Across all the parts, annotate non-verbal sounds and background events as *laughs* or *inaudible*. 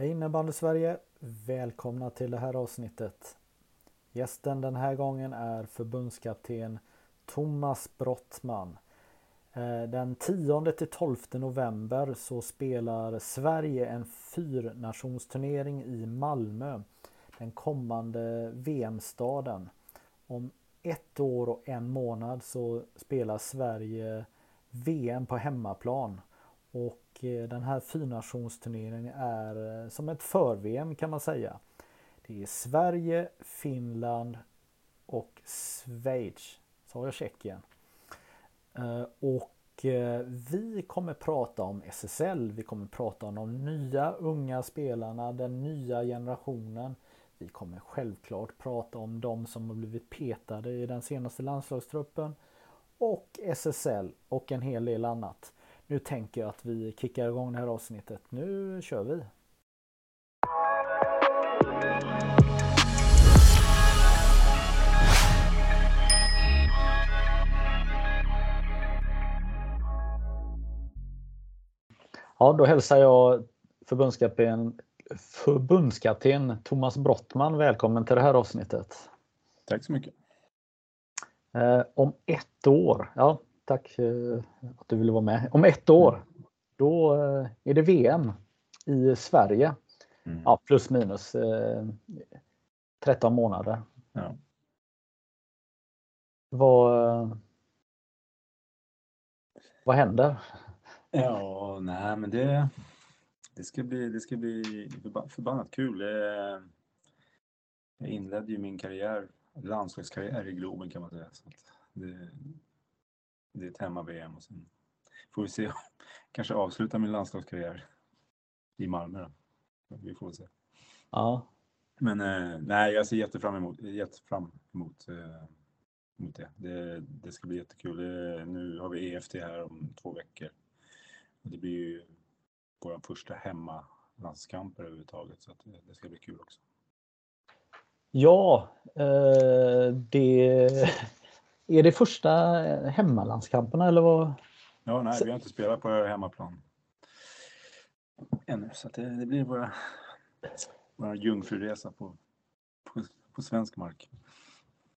Hej innebandy Sverige! Välkomna till det här avsnittet. Gästen den här gången är förbundskapten Thomas Brottman. Eh, den 10 till 12 november så spelar Sverige en fyrnationsturnering i Malmö. Den kommande VM-staden. Om ett år och en månad så spelar Sverige VM på hemmaplan. Och eh, den här fyrnationsturneringen är eh, som ett för-VM kan man säga. Det är Sverige, Finland och Schweiz. Sa jag Tjeckien? Eh, och vi kommer prata om SSL. Vi kommer prata om de nya unga spelarna, den nya generationen. Vi kommer självklart prata om de som har blivit petade i den senaste landslagstruppen och SSL och en hel del annat. Nu tänker jag att vi kickar igång det här avsnittet. Nu kör vi! Ja, då hälsar jag förbundskapten, förbundskapten Thomas Brottman välkommen till det här avsnittet. Tack så mycket. Eh, om ett år, ja tack eh, att du ville vara med. Om ett år, då eh, är det VM i Sverige. Mm. Ja, plus minus eh, 13 månader. Ja. Vad, vad händer? Ja, nej men det, det ska bli, det ska bli förbannat kul. Jag inledde ju min karriär, landslagskarriär i Globen kan man säga. Så det, det är ett hemma-VM och sen får vi se, *laughs* kanske avsluta min landslagskarriär i Malmö. Då. Vi får se. Ja. Men eh, nej, jag ser jättefram emot, jättefram emot, eh, emot det. det. det. ska bli jättekul. Nu har vi EFT här om två veckor. Och det blir ju vår första hemmalandskamper överhuvudtaget så det, det ska bli kul också. Ja, eh, det *laughs* är det första hemmalandskamperna eller vad? Ja, nej, vi har inte spelat på hemmaplan ännu så det, det, blir våra, våra jungfruresa på, på, på svensk mark.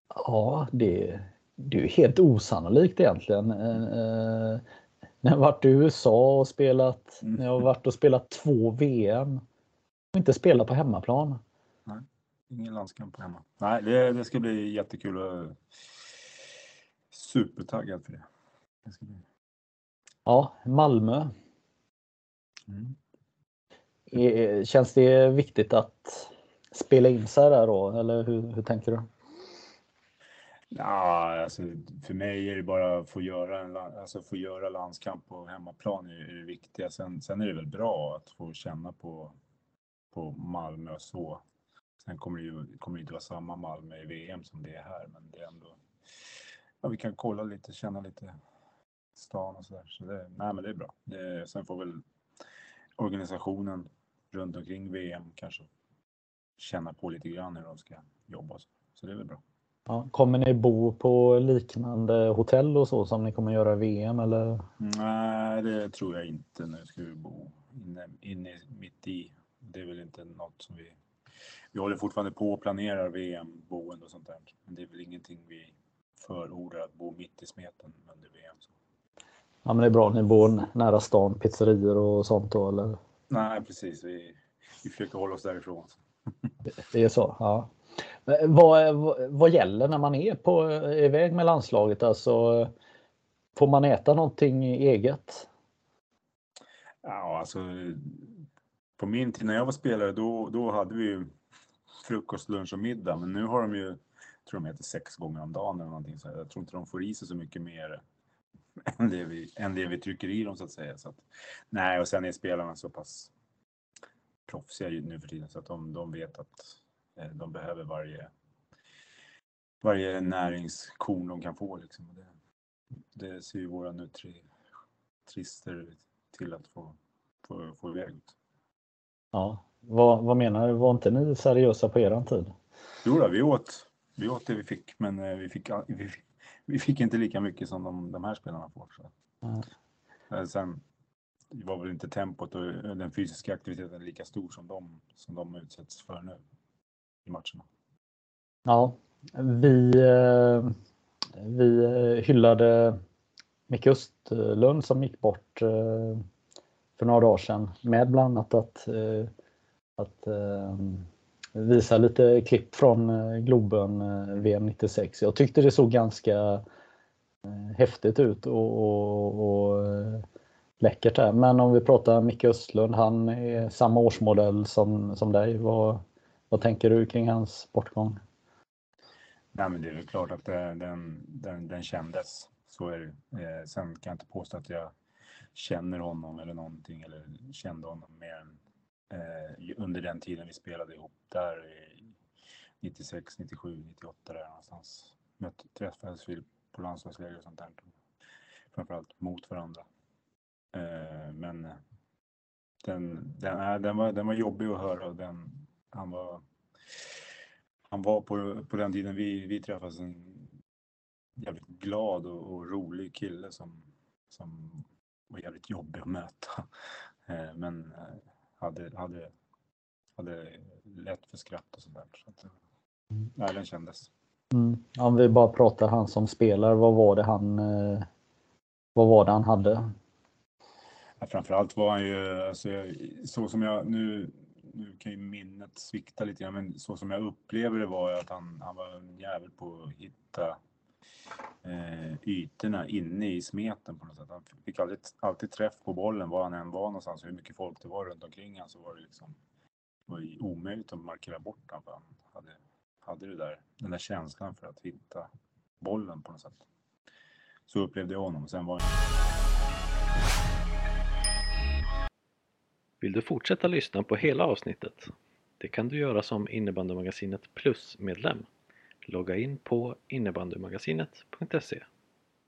Ja, det, det är helt osannolikt egentligen. Eh, eh när jag varit i USA och spelat, mm. när jag har varit och spelat två VM och inte spelat på hemmaplan. Nej, ingen landskamp på hemma. Nej, det, det ska bli jättekul. Att supertaggad för det. Ja, Malmö. Mm. Känns det viktigt att spela in sig där då, eller hur, hur tänker du? Ja, alltså, för mig är det bara att få göra, en, alltså, få göra landskamp på hemmaplan är, är det viktiga. Sen, sen är det väl bra att få känna på, på Malmö och så. Sen kommer det ju kommer det inte vara samma Malmö i VM som det är här, men det är ändå ja, vi kan kolla lite, känna lite stan och sådär. Så det, nej, men det är bra. Det, sen får väl organisationen runt omkring VM kanske känna på lite grann hur de ska jobba. Så det är väl bra. Ja, kommer ni bo på liknande hotell och så som ni kommer göra i VM eller? Nej, det tror jag inte. Nu ska vi bo inne, inne mitt i. Det är väl inte något som vi... Vi håller fortfarande på och planerar VM-boende och sånt där. Men det är väl ingenting vi förordar att bo mitt i smeten under VM. Ja men det är bra, ni bor nära stan, pizzerior och sånt då eller? Nej precis, vi, vi försöker hålla oss därifrån. Det är så, ja. Vad, vad, gäller när man är på iväg med landslaget? Alltså, får man äta någonting eget? Ja, alltså på min tid när jag var spelare då, då hade vi ju frukost, lunch och middag. Men nu har de ju tror de äter sex gånger om dagen eller någonting. Så jag tror inte de får i sig så mycket mer *laughs* än det vi, än det vi trycker i dem så att säga. Så att, nej, och sen är spelarna så pass proffsiga nu för tiden så att de, de vet att eh, de behöver varje, varje näringskorn de kan få. Liksom. Det, det ser ju våra nutrister till att få, få, få iväg. Ja, vad, vad menar du? Var inte ni seriösa på er tid? Jo, då, vi åt vi åt det vi fick, men eh, vi fick, vi fick, vi fick inte lika mycket som de, de här spelarna får. Så. Mm. Sen, var väl inte tempot och den fysiska aktiviteten lika stor som de, som de utsätts för nu i matcherna. Ja, vi, eh, vi hyllade Micke Östlund som gick bort eh, för några dagar sedan med bland annat att, eh, att visa lite klipp från eh, Globen eh, VM 96. Jag tyckte det såg ganska eh, häftigt ut och, och, och läckert där. Men om vi pratar Micke Östlund, han är samma årsmodell som, som dig. Vad, vad tänker du kring hans bortgång? Nej, men det är väl klart att det, den, den, den kändes. Så är det. Eh, sen kan jag inte påstå att jag känner honom eller någonting eller kände honom mer än eh, under den tiden vi spelade ihop där 96, 97, 98 där någonstans. Mötte, träffades vi på landslagsläger och sånt där. Framförallt mot varandra. Eh, men eh, den, den, eh, den, var, den var jobbig att höra. Den, han var, han var på, på den tiden vi, vi träffades en jävligt glad och, och rolig kille som, som var jävligt jobbig att möta. *laughs* Eh, men hade, hade, hade lätt för skratt och sådär. Så att, nej, den kändes. Mm. Om vi bara pratar han som spelar, vad var det han, vad var det han hade? Ja, framförallt var han ju, alltså, så som jag nu, nu kan ju minnet svikta lite grann, men så som jag upplever det var att han, han var en jävel på att hitta eh, ytorna inne i smeten på något sätt. Han fick alltid, alltid träff på bollen var han än var någonstans. Hur mycket folk det var runt omkring honom så var det liksom det omöjligt att markera bort honom. Han hade, hade det där, den där känslan för att hitta bollen på något sätt. Så upplevde jag honom. Sen var Vill du fortsätta lyssna på hela avsnittet? Det kan du göra som Innebandymagasinet Plus-medlem. Logga in på innebandymagasinet.se